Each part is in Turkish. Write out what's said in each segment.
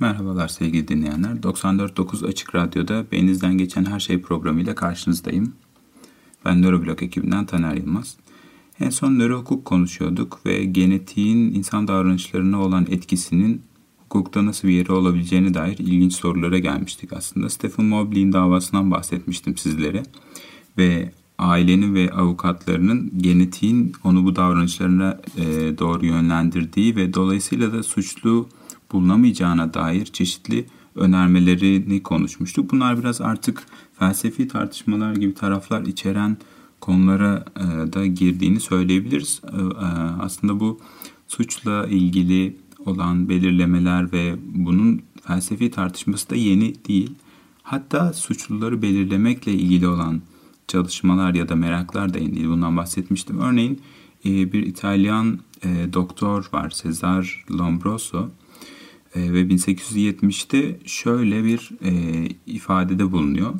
Merhabalar sevgili dinleyenler. 94.9 Açık Radyo'da Beyninizden Geçen Her Şey programıyla karşınızdayım. Ben Nöroblog ekibinden Taner Yılmaz. En son nörohukuk konuşuyorduk ve genetiğin insan davranışlarına olan etkisinin hukukta nasıl bir yeri olabileceğine dair ilginç sorulara gelmiştik aslında. Stephen Mobley'in davasından bahsetmiştim sizlere. Ve ailenin ve avukatlarının genetiğin onu bu davranışlarına e, doğru yönlendirdiği ve dolayısıyla da suçlu bulunamayacağına dair çeşitli önermelerini konuşmuştuk. Bunlar biraz artık felsefi tartışmalar gibi taraflar içeren konulara e, da girdiğini söyleyebiliriz. E, e, aslında bu suçla ilgili olan belirlemeler ve bunun felsefi tartışması da yeni değil. Hatta suçluları belirlemekle ilgili olan çalışmalar ya da meraklar da yeni değil. Bundan bahsetmiştim. Örneğin bir İtalyan doktor var Cesar Lombroso e, ve 1870'te şöyle bir e, ifadede bulunuyor.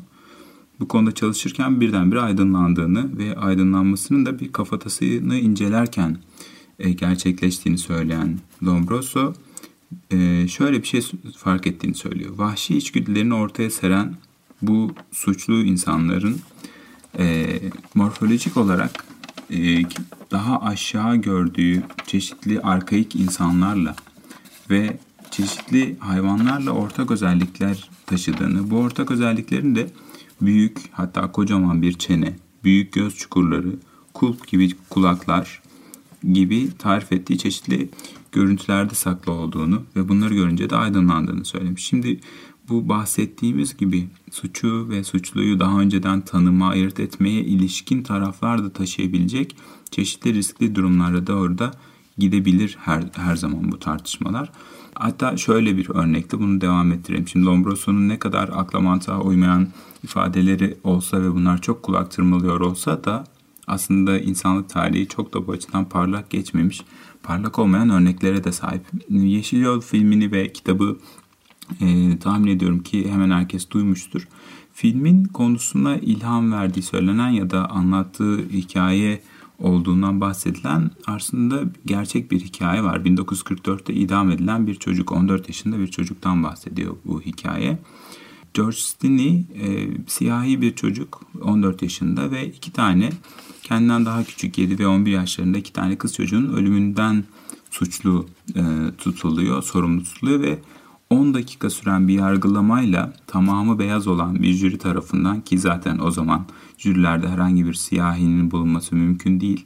Bu konuda çalışırken birdenbire aydınlandığını ve aydınlanmasının da bir kafatasını incelerken e, gerçekleştiğini söyleyen Lombroso e, şöyle bir şey fark ettiğini söylüyor. Vahşi içgüdülerini ortaya seren bu suçlu insanların e, morfolojik olarak e, daha aşağı gördüğü çeşitli arkaik insanlarla ve çeşitli hayvanlarla ortak özellikler taşıdığını, bu ortak özelliklerin de büyük hatta kocaman bir çene, büyük göz çukurları, kulp gibi kulaklar gibi tarif ettiği çeşitli görüntülerde saklı olduğunu ve bunları görünce de aydınlandığını söylemiş. Şimdi bu bahsettiğimiz gibi suçu ve suçluyu daha önceden tanıma, ayırt etmeye ilişkin taraflar da taşıyabilecek çeşitli riskli durumlara doğru da gidebilir her, her zaman bu tartışmalar. Hatta şöyle bir örnekte bunu devam ettirelim. Şimdi Lombroso'nun ne kadar akla mantığa uymayan ifadeleri olsa ve bunlar çok kulak tırmalıyor olsa da aslında insanlık tarihi çok da bu açıdan parlak geçmemiş. Parlak olmayan örneklere de sahip. Yeşil Yol filmini ve kitabı e, tahmin ediyorum ki hemen herkes duymuştur. Filmin konusuna ilham verdiği söylenen ya da anlattığı hikaye olduğundan bahsedilen aslında gerçek bir hikaye var. 1944'te idam edilen bir çocuk, 14 yaşında bir çocuktan bahsediyor bu hikaye. George Stinney e, siyahi bir çocuk 14 yaşında ve iki tane kendinden daha küçük 7 ve 11 yaşlarında iki tane kız çocuğun ölümünden suçlu e, tutuluyor, sorumlu tutuluyor ve 10 dakika süren bir yargılamayla tamamı beyaz olan bir jüri tarafından ki zaten o zaman jürilerde herhangi bir siyahinin bulunması mümkün değil.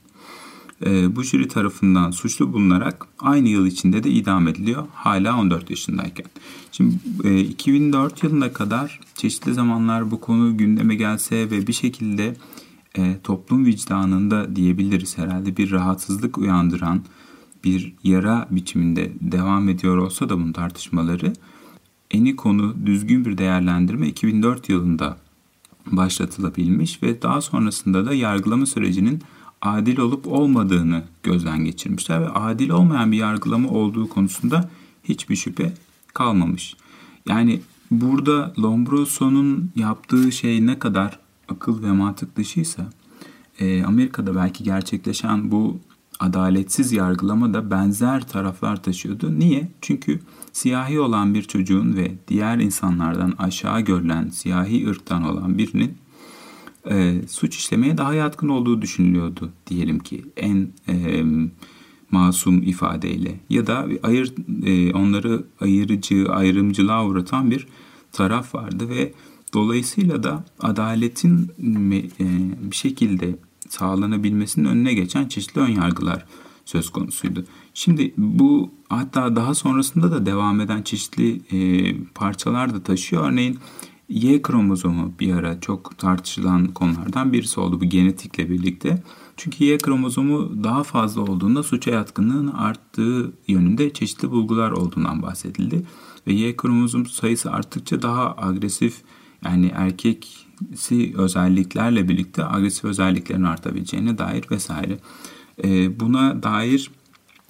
E, bu jüri tarafından suçlu bulunarak aynı yıl içinde de idam ediliyor hala 14 yaşındayken. Şimdi e, 2004 yılına kadar çeşitli zamanlar bu konu gündeme gelse ve bir şekilde e, toplum vicdanında diyebiliriz herhalde bir rahatsızlık uyandıran bir yara biçiminde devam ediyor olsa da bunun tartışmaları eni konu düzgün bir değerlendirme 2004 yılında başlatılabilmiş ve daha sonrasında da yargılama sürecinin adil olup olmadığını gözden geçirmişler ve adil olmayan bir yargılama olduğu konusunda hiçbir şüphe kalmamış. Yani burada Lombroso'nun yaptığı şey ne kadar akıl ve mantık dışıysa e, Amerika'da belki gerçekleşen bu adaletsiz yargılama da benzer taraflar taşıyordu. Niye? Çünkü siyahi olan bir çocuğun ve diğer insanlardan aşağı görülen siyahi ırktan olan birinin e, suç işlemeye daha yatkın olduğu düşünülüyordu diyelim ki en e, masum ifadeyle ya da ayır e, onları ayırıcı ayrımcılığa uğratan bir taraf vardı ve dolayısıyla da adaletin e, bir şekilde sağlanabilmesinin önüne geçen çeşitli ön yargılar söz konusuydu. Şimdi bu hatta daha sonrasında da devam eden çeşitli e, parçalar da taşıyor. Örneğin Y kromozomu bir ara çok tartışılan konulardan birisi oldu bu genetikle birlikte. Çünkü Y kromozomu daha fazla olduğunda suça yatkınlığın arttığı yönünde çeşitli bulgular olduğundan bahsedildi. Ve Y kromozom sayısı arttıkça daha agresif yani erkeksi özelliklerle birlikte agresif özelliklerin artabileceğine dair vesaire. E, buna dair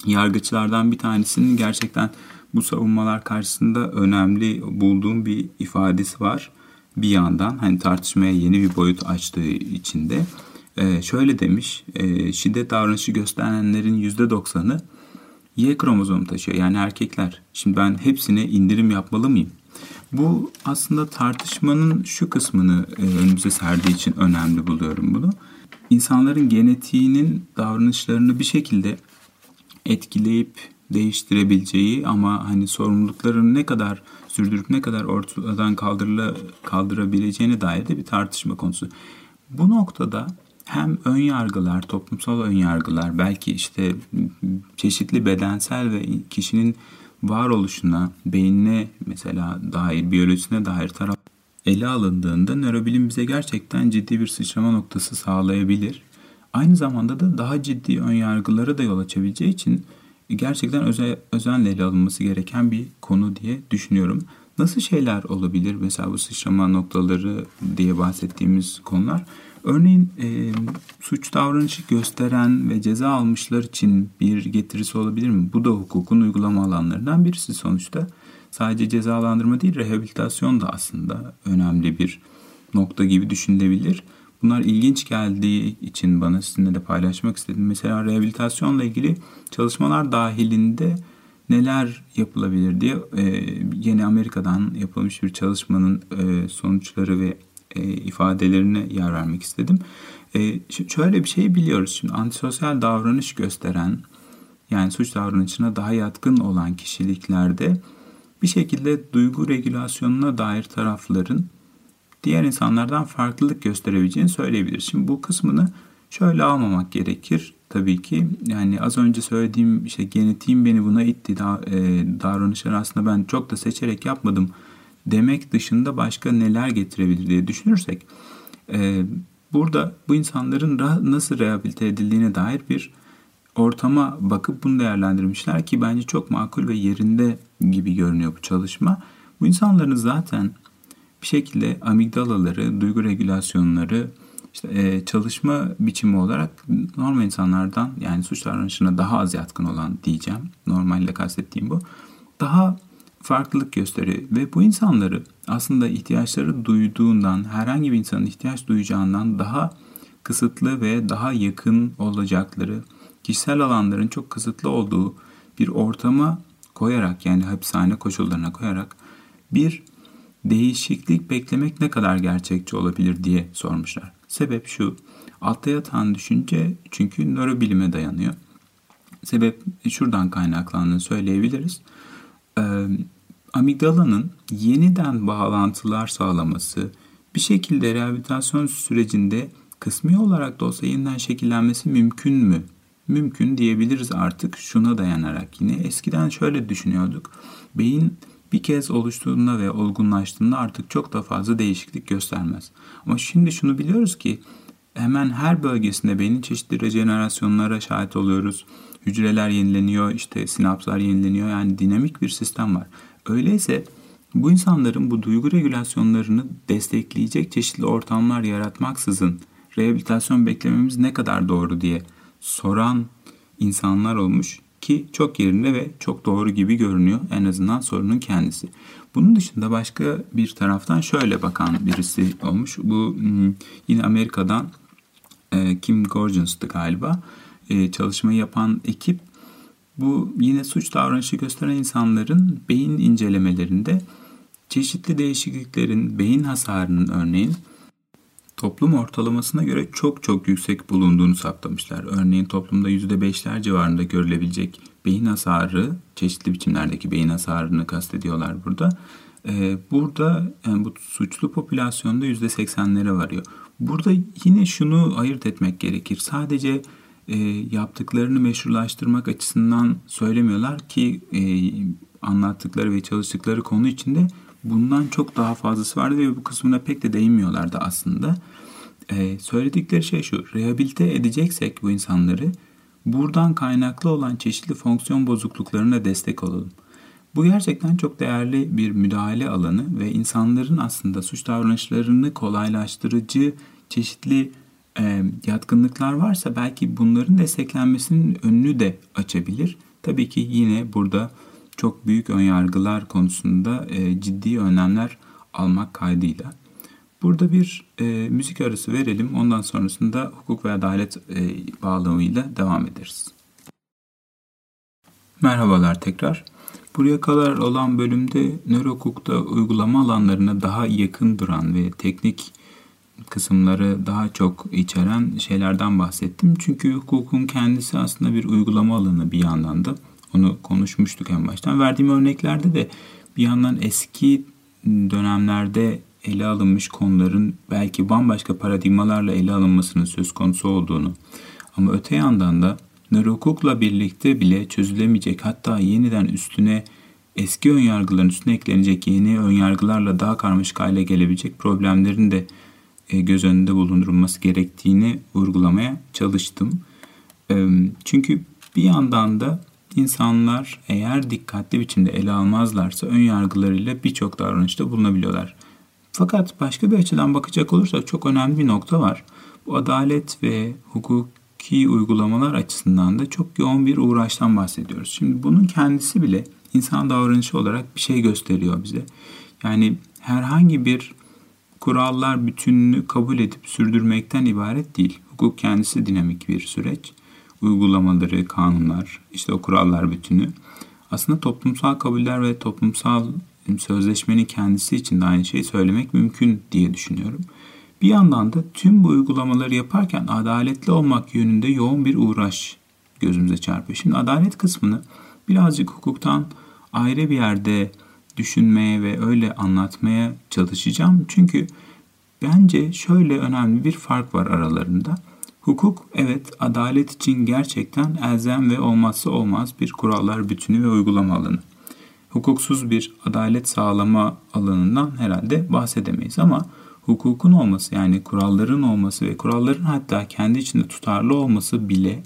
yargıçlardan bir tanesinin gerçekten bu savunmalar karşısında önemli bulduğum bir ifadesi var. Bir yandan hani tartışmaya yeni bir boyut açtığı içinde e, şöyle demiş. E, şiddet davranışı gösterenlerin %90'ı Y kromozomu taşıyor. Yani erkekler. Şimdi ben hepsine indirim yapmalı mıyım? Bu aslında tartışmanın şu kısmını e, önümüze serdiği için önemli buluyorum bunu. İnsanların genetiğinin davranışlarını bir şekilde etkileyip değiştirebileceği ama hani sorumluluklarını ne kadar sürdürüp ne kadar ortadan kaldırla, kaldırabileceğine dair de bir tartışma konusu. Bu noktada hem ön yargılar, toplumsal ön yargılar, belki işte çeşitli bedensel ve kişinin varoluşuna, beynine mesela dair, biyolojisine dair taraf ele alındığında nörobilim bize gerçekten ciddi bir sıçrama noktası sağlayabilir. Aynı zamanda da daha ciddi ön yargılara da yol açabileceği için gerçekten öze, özenle ele alınması gereken bir konu diye düşünüyorum. Nasıl şeyler olabilir mesela bu sıçrama noktaları diye bahsettiğimiz konular? Örneğin e, suç davranışı gösteren ve ceza almışlar için bir getirisi olabilir mi? Bu da hukukun uygulama alanlarından birisi sonuçta. Sadece cezalandırma değil, rehabilitasyon da aslında önemli bir nokta gibi düşünülebilir. Bunlar ilginç geldiği için bana sizinle de paylaşmak istedim. Mesela rehabilitasyonla ilgili çalışmalar dahilinde neler yapılabilir diye e, yeni Amerika'dan yapılmış bir çalışmanın e, sonuçları ve e, ifadelerine yer vermek istedim. E, şöyle bir şey biliyoruz şimdi antisosyal davranış gösteren yani suç davranışına daha yatkın olan kişiliklerde bir şekilde duygu regülasyonuna dair tarafların diğer insanlardan farklılık gösterebileceğini söyleyebiliriz. Şimdi bu kısmını şöyle almamak gerekir. Tabii ki yani az önce söylediğim işte genetiğim beni buna itti. Da, e, davranışlar aslında ben çok da seçerek yapmadım demek dışında başka neler getirebilir diye düşünürsek e, burada bu insanların nasıl rehabilite edildiğine dair bir ortama bakıp bunu değerlendirmişler ki bence çok makul ve yerinde gibi görünüyor bu çalışma. Bu insanların zaten bir şekilde amigdalaları, duygu regülasyonları, işte e, çalışma biçimi olarak normal insanlardan yani suç davranışına daha az yatkın olan diyeceğim. Normalde kastettiğim bu. Daha farklılık gösteriyor ve bu insanları aslında ihtiyaçları duyduğundan herhangi bir insanın ihtiyaç duyacağından daha kısıtlı ve daha yakın olacakları kişisel alanların çok kısıtlı olduğu bir ortama koyarak yani hapishane koşullarına koyarak bir değişiklik beklemek ne kadar gerçekçi olabilir diye sormuşlar. Sebep şu. Altta yatan düşünce çünkü nörobilime dayanıyor. Sebep şuradan kaynaklandığını söyleyebiliriz. Ee, amigdalanın yeniden bağlantılar sağlaması, bir şekilde rehabilitasyon sürecinde kısmi olarak da olsa yeniden şekillenmesi mümkün mü? Mümkün diyebiliriz artık şuna dayanarak yine. Eskiden şöyle düşünüyorduk. Beyin bir kez oluştuğunda ve olgunlaştığında artık çok da fazla değişiklik göstermez. Ama şimdi şunu biliyoruz ki hemen her bölgesinde beynin çeşitli rejenerasyonlara şahit oluyoruz. Hücreler yenileniyor, işte sinapslar yenileniyor. Yani dinamik bir sistem var. Öyleyse bu insanların bu duygu regülasyonlarını destekleyecek çeşitli ortamlar yaratmaksızın rehabilitasyon beklememiz ne kadar doğru diye soran insanlar olmuş ki çok yerinde ve çok doğru gibi görünüyor en azından sorunun kendisi. Bunun dışında başka bir taraftan şöyle bakan birisi olmuş. Bu hmm, yine Amerika'dan e, Kim Gorgeons'tı galiba. E, çalışmayı yapan ekip bu yine suç davranışı gösteren insanların beyin incelemelerinde çeşitli değişikliklerin beyin hasarının örneğin toplum ortalamasına göre çok çok yüksek bulunduğunu saptamışlar. Örneğin toplumda %5'ler civarında görülebilecek beyin hasarı, çeşitli biçimlerdeki beyin hasarını kastediyorlar burada. Ee, burada yani bu suçlu popülasyonda %80'lere varıyor. Burada yine şunu ayırt etmek gerekir. Sadece e, yaptıklarını meşrulaştırmak açısından söylemiyorlar ki e, anlattıkları ve çalıştıkları konu içinde bundan çok daha fazlası vardı ve bu kısmına pek de değinmiyorlardı aslında. E, söyledikleri şey şu, rehabilite edeceksek bu insanları buradan kaynaklı olan çeşitli fonksiyon bozukluklarına destek olalım. Bu gerçekten çok değerli bir müdahale alanı ve insanların aslında suç davranışlarını kolaylaştırıcı çeşitli e, yatkınlıklar varsa belki bunların desteklenmesinin önünü de açabilir. Tabii ki yine burada çok büyük önyargılar konusunda e, ciddi önlemler almak kaydıyla. Burada bir e, müzik arası verelim. Ondan sonrasında hukuk ve adalet e, bağlamıyla devam ederiz. Merhabalar tekrar. Buraya kadar olan bölümde nörohukukta uygulama alanlarına daha yakın duran ve teknik kısımları daha çok içeren şeylerden bahsettim. Çünkü hukukun kendisi aslında bir uygulama alanı bir yandan da. Onu konuşmuştuk en baştan. Verdiğim örneklerde de bir yandan eski dönemlerde ele alınmış konuların belki bambaşka paradigmalarla ele alınmasının söz konusu olduğunu ama öte yandan da nörohukukla birlikte bile çözülemeyecek hatta yeniden üstüne eski önyargıların üstüne eklenecek yeni önyargılarla daha karmaşık hale gelebilecek problemlerin de göz önünde bulundurulması gerektiğini vurgulamaya çalıştım. E, çünkü bir yandan da insanlar eğer dikkatli biçimde ele almazlarsa ön yargılarıyla birçok davranışta bulunabiliyorlar. Fakat başka bir açıdan bakacak olursak çok önemli bir nokta var. Bu adalet ve hukuki uygulamalar açısından da çok yoğun bir uğraştan bahsediyoruz. Şimdi bunun kendisi bile insan davranışı olarak bir şey gösteriyor bize. Yani herhangi bir kurallar bütününü kabul edip sürdürmekten ibaret değil. Hukuk kendisi dinamik bir süreç. Uygulamaları, kanunlar, işte o kurallar bütünü. Aslında toplumsal kabuller ve toplumsal sözleşmenin kendisi için de aynı şeyi söylemek mümkün diye düşünüyorum. Bir yandan da tüm bu uygulamaları yaparken adaletli olmak yönünde yoğun bir uğraş gözümüze çarpıyor. Şimdi adalet kısmını birazcık hukuktan ayrı bir yerde düşünmeye ve öyle anlatmaya çalışacağım. Çünkü bence şöyle önemli bir fark var aralarında. Hukuk evet adalet için gerçekten elzem ve olmazsa olmaz bir kurallar bütünü ve uygulama alanı. Hukuksuz bir adalet sağlama alanından herhalde bahsedemeyiz ama hukukun olması yani kuralların olması ve kuralların hatta kendi içinde tutarlı olması bile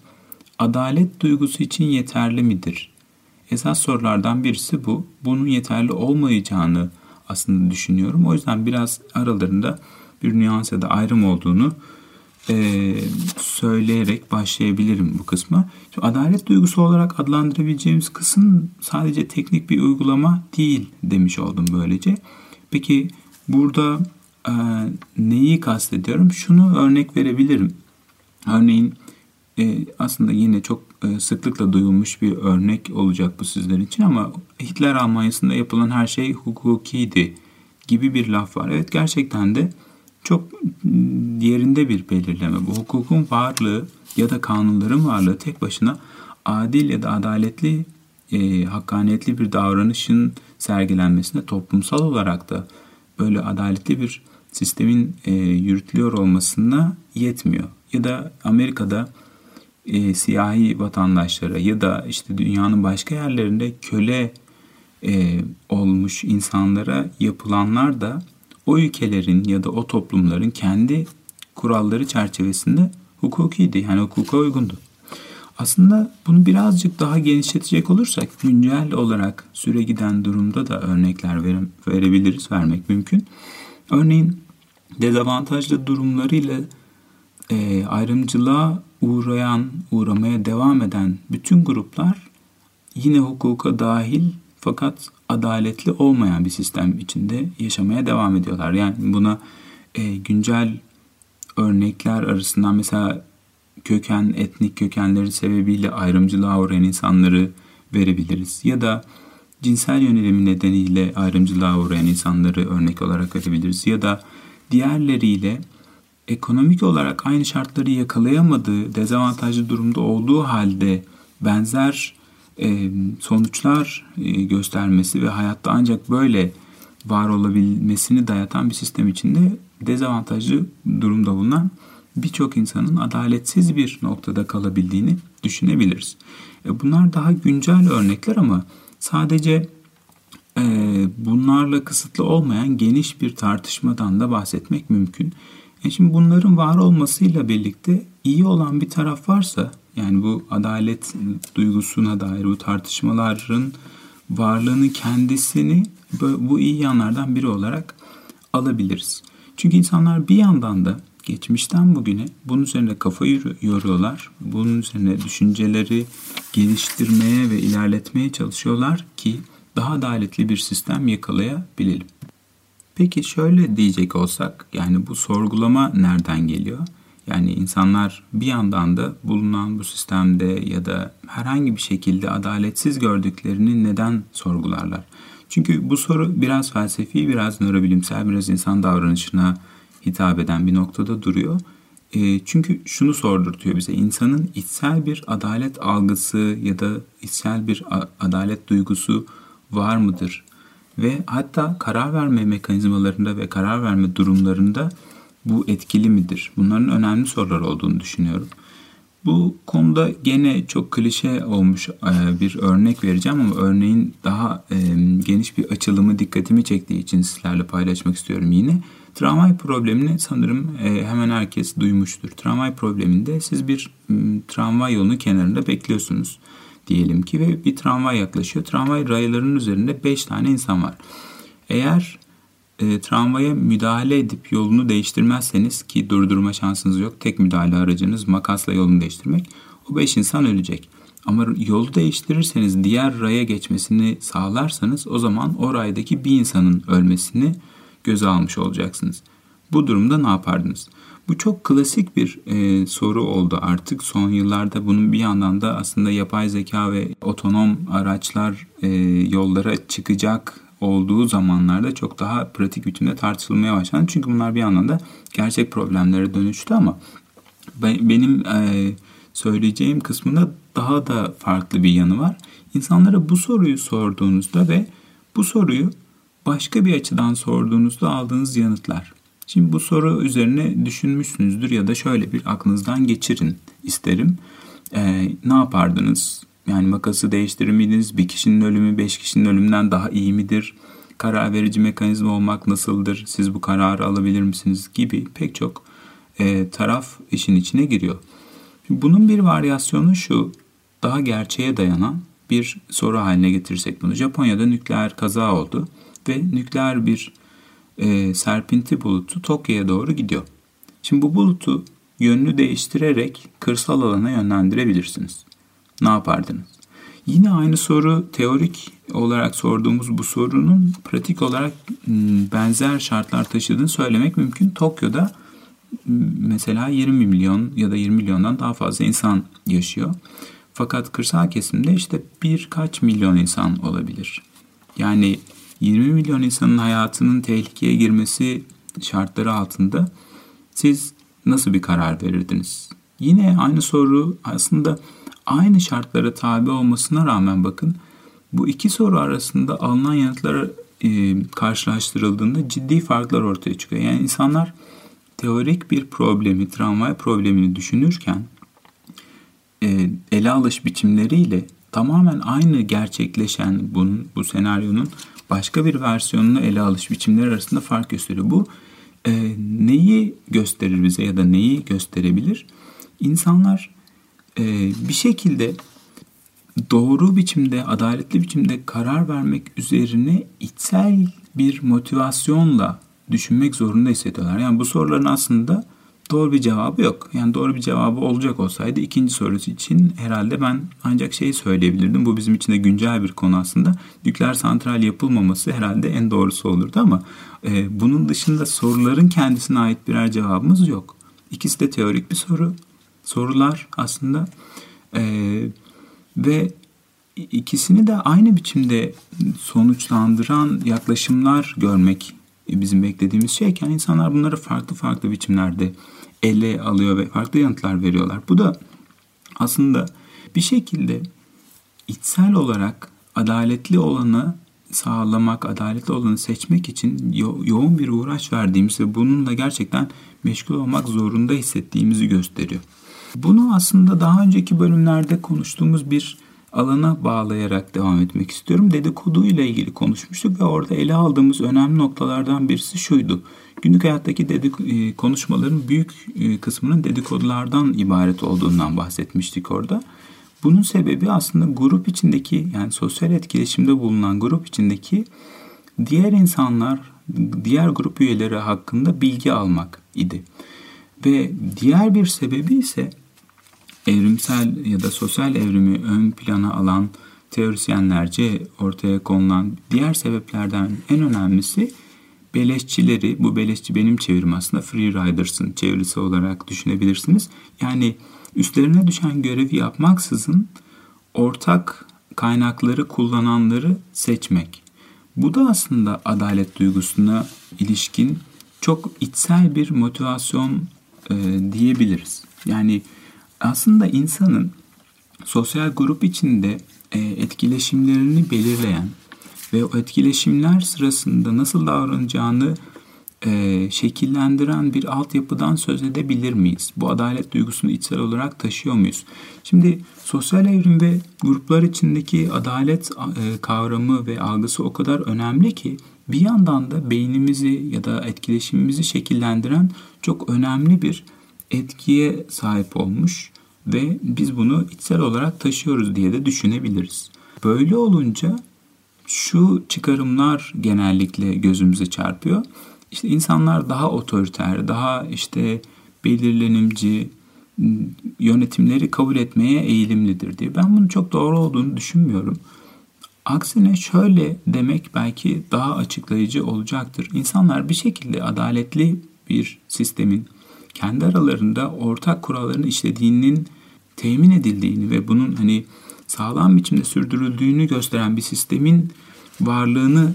adalet duygusu için yeterli midir Esas sorulardan birisi bu. Bunun yeterli olmayacağını aslında düşünüyorum. O yüzden biraz aralarında bir nüans ya da ayrım olduğunu e, söyleyerek başlayabilirim bu kısma. Şimdi adalet duygusu olarak adlandırabileceğimiz kısım sadece teknik bir uygulama değil demiş oldum böylece. Peki burada e, neyi kastediyorum? Şunu örnek verebilirim. Örneğin e, aslında yine çok sıklıkla duyulmuş bir örnek olacak bu sizler için ama Hitler Almanya'sında yapılan her şey hukukiydi gibi bir laf var. Evet gerçekten de çok yerinde bir belirleme. Bu hukukun varlığı ya da kanunların varlığı tek başına adil ya da adaletli, e, hakkaniyetli bir davranışın sergilenmesine toplumsal olarak da böyle adaletli bir sistemin e, yürütülüyor olmasına yetmiyor. Ya da Amerika'da e, siyahi vatandaşlara ya da işte dünyanın başka yerlerinde köle e, olmuş insanlara yapılanlar da o ülkelerin ya da o toplumların kendi kuralları çerçevesinde hukukiydi. Yani hukuka uygundu. Aslında bunu birazcık daha genişletecek olursak güncel olarak süre giden durumda da örnekler vere, verebiliriz, vermek mümkün. Örneğin dezavantajlı durumlarıyla e, ayrımcılığa uğrayan, uğramaya devam eden bütün gruplar yine hukuka dahil fakat adaletli olmayan bir sistem içinde yaşamaya devam ediyorlar. Yani buna e, güncel örnekler arasından mesela köken, etnik kökenleri sebebiyle ayrımcılığa uğrayan insanları verebiliriz. Ya da cinsel yönelimi nedeniyle ayrımcılığa uğrayan insanları örnek olarak verebiliriz. Ya da diğerleriyle ekonomik olarak aynı şartları yakalayamadığı, dezavantajlı durumda olduğu halde benzer e, sonuçlar e, göstermesi ve hayatta ancak böyle var olabilmesini dayatan bir sistem içinde dezavantajlı durumda bulunan birçok insanın adaletsiz bir noktada kalabildiğini düşünebiliriz. E, bunlar daha güncel örnekler ama sadece e, bunlarla kısıtlı olmayan geniş bir tartışmadan da bahsetmek mümkün. E şimdi bunların var olmasıyla birlikte iyi olan bir taraf varsa yani bu adalet duygusuna dair bu tartışmaların varlığını kendisini bu iyi yanlardan biri olarak alabiliriz. Çünkü insanlar bir yandan da geçmişten bugüne bunun üzerine kafa yoruyorlar. Bunun üzerine düşünceleri geliştirmeye ve ilerletmeye çalışıyorlar ki daha adaletli bir sistem yakalayabilelim. Peki şöyle diyecek olsak yani bu sorgulama nereden geliyor? Yani insanlar bir yandan da bulunan bu sistemde ya da herhangi bir şekilde adaletsiz gördüklerini neden sorgularlar? Çünkü bu soru biraz felsefi, biraz nörobilimsel, biraz insan davranışına hitap eden bir noktada duruyor. E, çünkü şunu sordurtuyor bize. insanın içsel bir adalet algısı ya da içsel bir adalet duygusu var mıdır? Ve hatta karar verme mekanizmalarında ve karar verme durumlarında bu etkili midir? Bunların önemli sorular olduğunu düşünüyorum. Bu konuda gene çok klişe olmuş e, bir örnek vereceğim ama örneğin daha e, geniş bir açılımı dikkatimi çektiği için sizlerle paylaşmak istiyorum yine. Tramvay problemini sanırım e, hemen herkes duymuştur. Tramvay probleminde siz bir tramvay yolunun kenarında bekliyorsunuz diyelim ki ve bir tramvay yaklaşıyor. Tramvay raylarının üzerinde 5 tane insan var. Eğer e, tramvaya müdahale edip yolunu değiştirmezseniz ki durdurma şansınız yok. Tek müdahale aracınız makasla yolunu değiştirmek. O 5 insan ölecek. Ama yolu değiştirirseniz diğer raya geçmesini sağlarsanız o zaman o raydaki bir insanın ölmesini göze almış olacaksınız. Bu durumda ne yapardınız? Bu çok klasik bir e, soru oldu artık son yıllarda. Bunun bir yandan da aslında yapay zeka ve otonom araçlar e, yollara çıkacak olduğu zamanlarda çok daha pratik biçimde tartışılmaya başlandı. Çünkü bunlar bir yandan da gerçek problemlere dönüştü ama benim e, söyleyeceğim kısmında daha da farklı bir yanı var. İnsanlara bu soruyu sorduğunuzda ve bu soruyu başka bir açıdan sorduğunuzda aldığınız yanıtlar. Şimdi bu soru üzerine düşünmüşsünüzdür ya da şöyle bir aklınızdan geçirin isterim. Ee, ne yapardınız? Yani makası değiştirir miydiniz? Bir kişinin ölümü beş kişinin ölümünden daha iyi midir? Karar verici mekanizma olmak nasıldır? Siz bu kararı alabilir misiniz? Gibi pek çok e, taraf işin içine giriyor. Bunun bir varyasyonu şu. Daha gerçeğe dayanan bir soru haline getirirsek bunu. Japonya'da nükleer kaza oldu ve nükleer bir e, serpinti bulutu Tokyo'ya doğru gidiyor. Şimdi bu bulutu yönünü değiştirerek kırsal alana yönlendirebilirsiniz. Ne yapardınız? Yine aynı soru teorik olarak sorduğumuz bu sorunun pratik olarak benzer şartlar taşıdığını söylemek mümkün. Tokyo'da mesela 20 milyon ya da 20 milyondan daha fazla insan yaşıyor. Fakat kırsal kesimde işte birkaç milyon insan olabilir. Yani 20 milyon insanın hayatının tehlikeye girmesi şartları altında siz nasıl bir karar verirdiniz? Yine aynı soru aslında aynı şartlara tabi olmasına rağmen bakın bu iki soru arasında alınan yanıtlar e, karşılaştırıldığında ciddi farklar ortaya çıkıyor. Yani insanlar teorik bir problemi, tramvay problemini düşünürken e, ele alış biçimleriyle tamamen aynı gerçekleşen bunun, bu senaryonun başka bir versiyonunu ele alış biçimleri arasında fark gösteriyor. Bu e, neyi gösterir bize ya da neyi gösterebilir? İnsanlar e, bir şekilde doğru biçimde, adaletli biçimde karar vermek üzerine içsel bir motivasyonla düşünmek zorunda hissediyorlar. Yani bu soruların aslında doğru bir cevabı yok. Yani doğru bir cevabı olacak olsaydı ikinci sorusu için herhalde ben ancak şeyi söyleyebilirdim. Bu bizim için de güncel bir konu aslında. Nükleer santral yapılmaması herhalde en doğrusu olurdu ama e, bunun dışında soruların kendisine ait birer cevabımız yok. İkisi de teorik bir soru. Sorular aslında e, ve ikisini de aynı biçimde sonuçlandıran yaklaşımlar görmek bizim beklediğimiz şeyken insanlar bunları farklı farklı biçimlerde ele alıyor ve farklı yanıtlar veriyorlar. Bu da aslında bir şekilde içsel olarak adaletli olanı sağlamak, adaletli olanı seçmek için yo- yoğun bir uğraş verdiğimiz ve bununla gerçekten meşgul olmak zorunda hissettiğimizi gösteriyor. Bunu aslında daha önceki bölümlerde konuştuğumuz bir alana bağlayarak devam etmek istiyorum. Dedikodu ile ilgili konuşmuştuk ve orada ele aldığımız önemli noktalardan birisi şuydu. Günlük hayattaki dedik e, konuşmaların büyük e, kısmının dedikodulardan ibaret olduğundan bahsetmiştik orada. Bunun sebebi aslında grup içindeki yani sosyal etkileşimde bulunan grup içindeki diğer insanlar, diğer grup üyeleri hakkında bilgi almak idi. Ve diğer bir sebebi ise evrimsel ya da sosyal evrimi ön plana alan teorisyenlerce ortaya konulan diğer sebeplerden en önemlisi beleşçileri, bu beleşçi benim çevirim aslında free riders'ın çevirisi olarak düşünebilirsiniz. Yani üstlerine düşen görevi yapmaksızın ortak kaynakları kullananları seçmek. Bu da aslında adalet duygusuna ilişkin çok içsel bir motivasyon e, diyebiliriz. Yani aslında insanın sosyal grup içinde e, etkileşimlerini belirleyen ve o etkileşimler sırasında nasıl davranacağını e, şekillendiren bir altyapıdan söz edebilir miyiz? Bu adalet duygusunu içsel olarak taşıyor muyuz? Şimdi sosyal evrim ve gruplar içindeki adalet e, kavramı ve algısı o kadar önemli ki bir yandan da beynimizi ya da etkileşimimizi şekillendiren çok önemli bir etkiye sahip olmuş ve biz bunu içsel olarak taşıyoruz diye de düşünebiliriz. Böyle olunca şu çıkarımlar genellikle gözümüze çarpıyor. İşte insanlar daha otoriter, daha işte belirlenimci yönetimleri kabul etmeye eğilimlidir diye. Ben bunun çok doğru olduğunu düşünmüyorum. Aksine şöyle demek belki daha açıklayıcı olacaktır. İnsanlar bir şekilde adaletli bir sistemin kendi aralarında ortak kuralların işlediğinin temin edildiğini ve bunun hani sağlam biçimde sürdürüldüğünü gösteren bir sistemin varlığını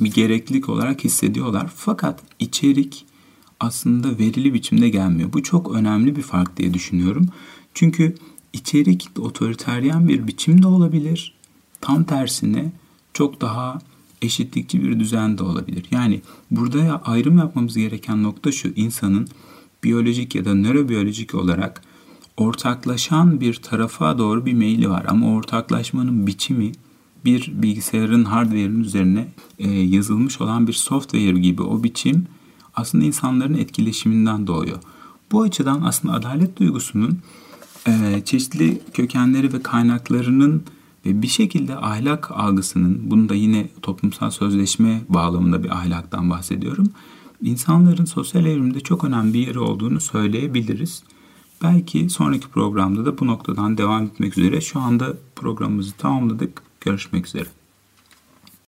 bir gereklilik olarak hissediyorlar. Fakat içerik aslında verili biçimde gelmiyor. Bu çok önemli bir fark diye düşünüyorum. Çünkü içerik otoriteryen bir biçimde olabilir. Tam tersine çok daha eşitlikçi bir düzen de olabilir. Yani burada ayrım yapmamız gereken nokta şu. insanın biyolojik ya da nörobiyolojik olarak ortaklaşan bir tarafa doğru bir meyli var. Ama ortaklaşmanın biçimi bir bilgisayarın hardware'ın üzerine e, yazılmış olan bir software gibi o biçim aslında insanların etkileşiminden doğuyor. Bu açıdan aslında adalet duygusunun e, çeşitli kökenleri ve kaynaklarının ve bir şekilde ahlak algısının, bunu da yine toplumsal sözleşme bağlamında bir ahlaktan bahsediyorum. İnsanların sosyal evrimde çok önemli bir yeri olduğunu söyleyebiliriz. Belki sonraki programda da bu noktadan devam etmek üzere. Şu anda programımızı tamamladık. Görüşmek üzere.